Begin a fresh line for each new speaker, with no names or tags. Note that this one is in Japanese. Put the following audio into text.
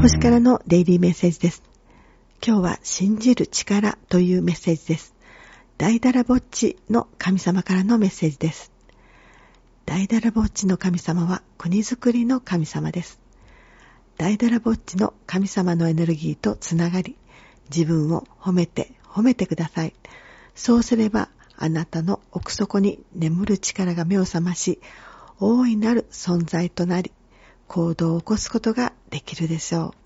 星からのデイリーメッセージです。今日は信じる力というメッセージです。大ダラぼっちの神様からのメッセージです。大ダラぼっちの神様は国づくりの神様です。大ダラぼっちの神様のエネルギーとつながり、自分を褒めて褒めてください。そうすればあなたの奥底に眠る力が目を覚まし、大いなる存在となり、行動を起こすことができるでしょう。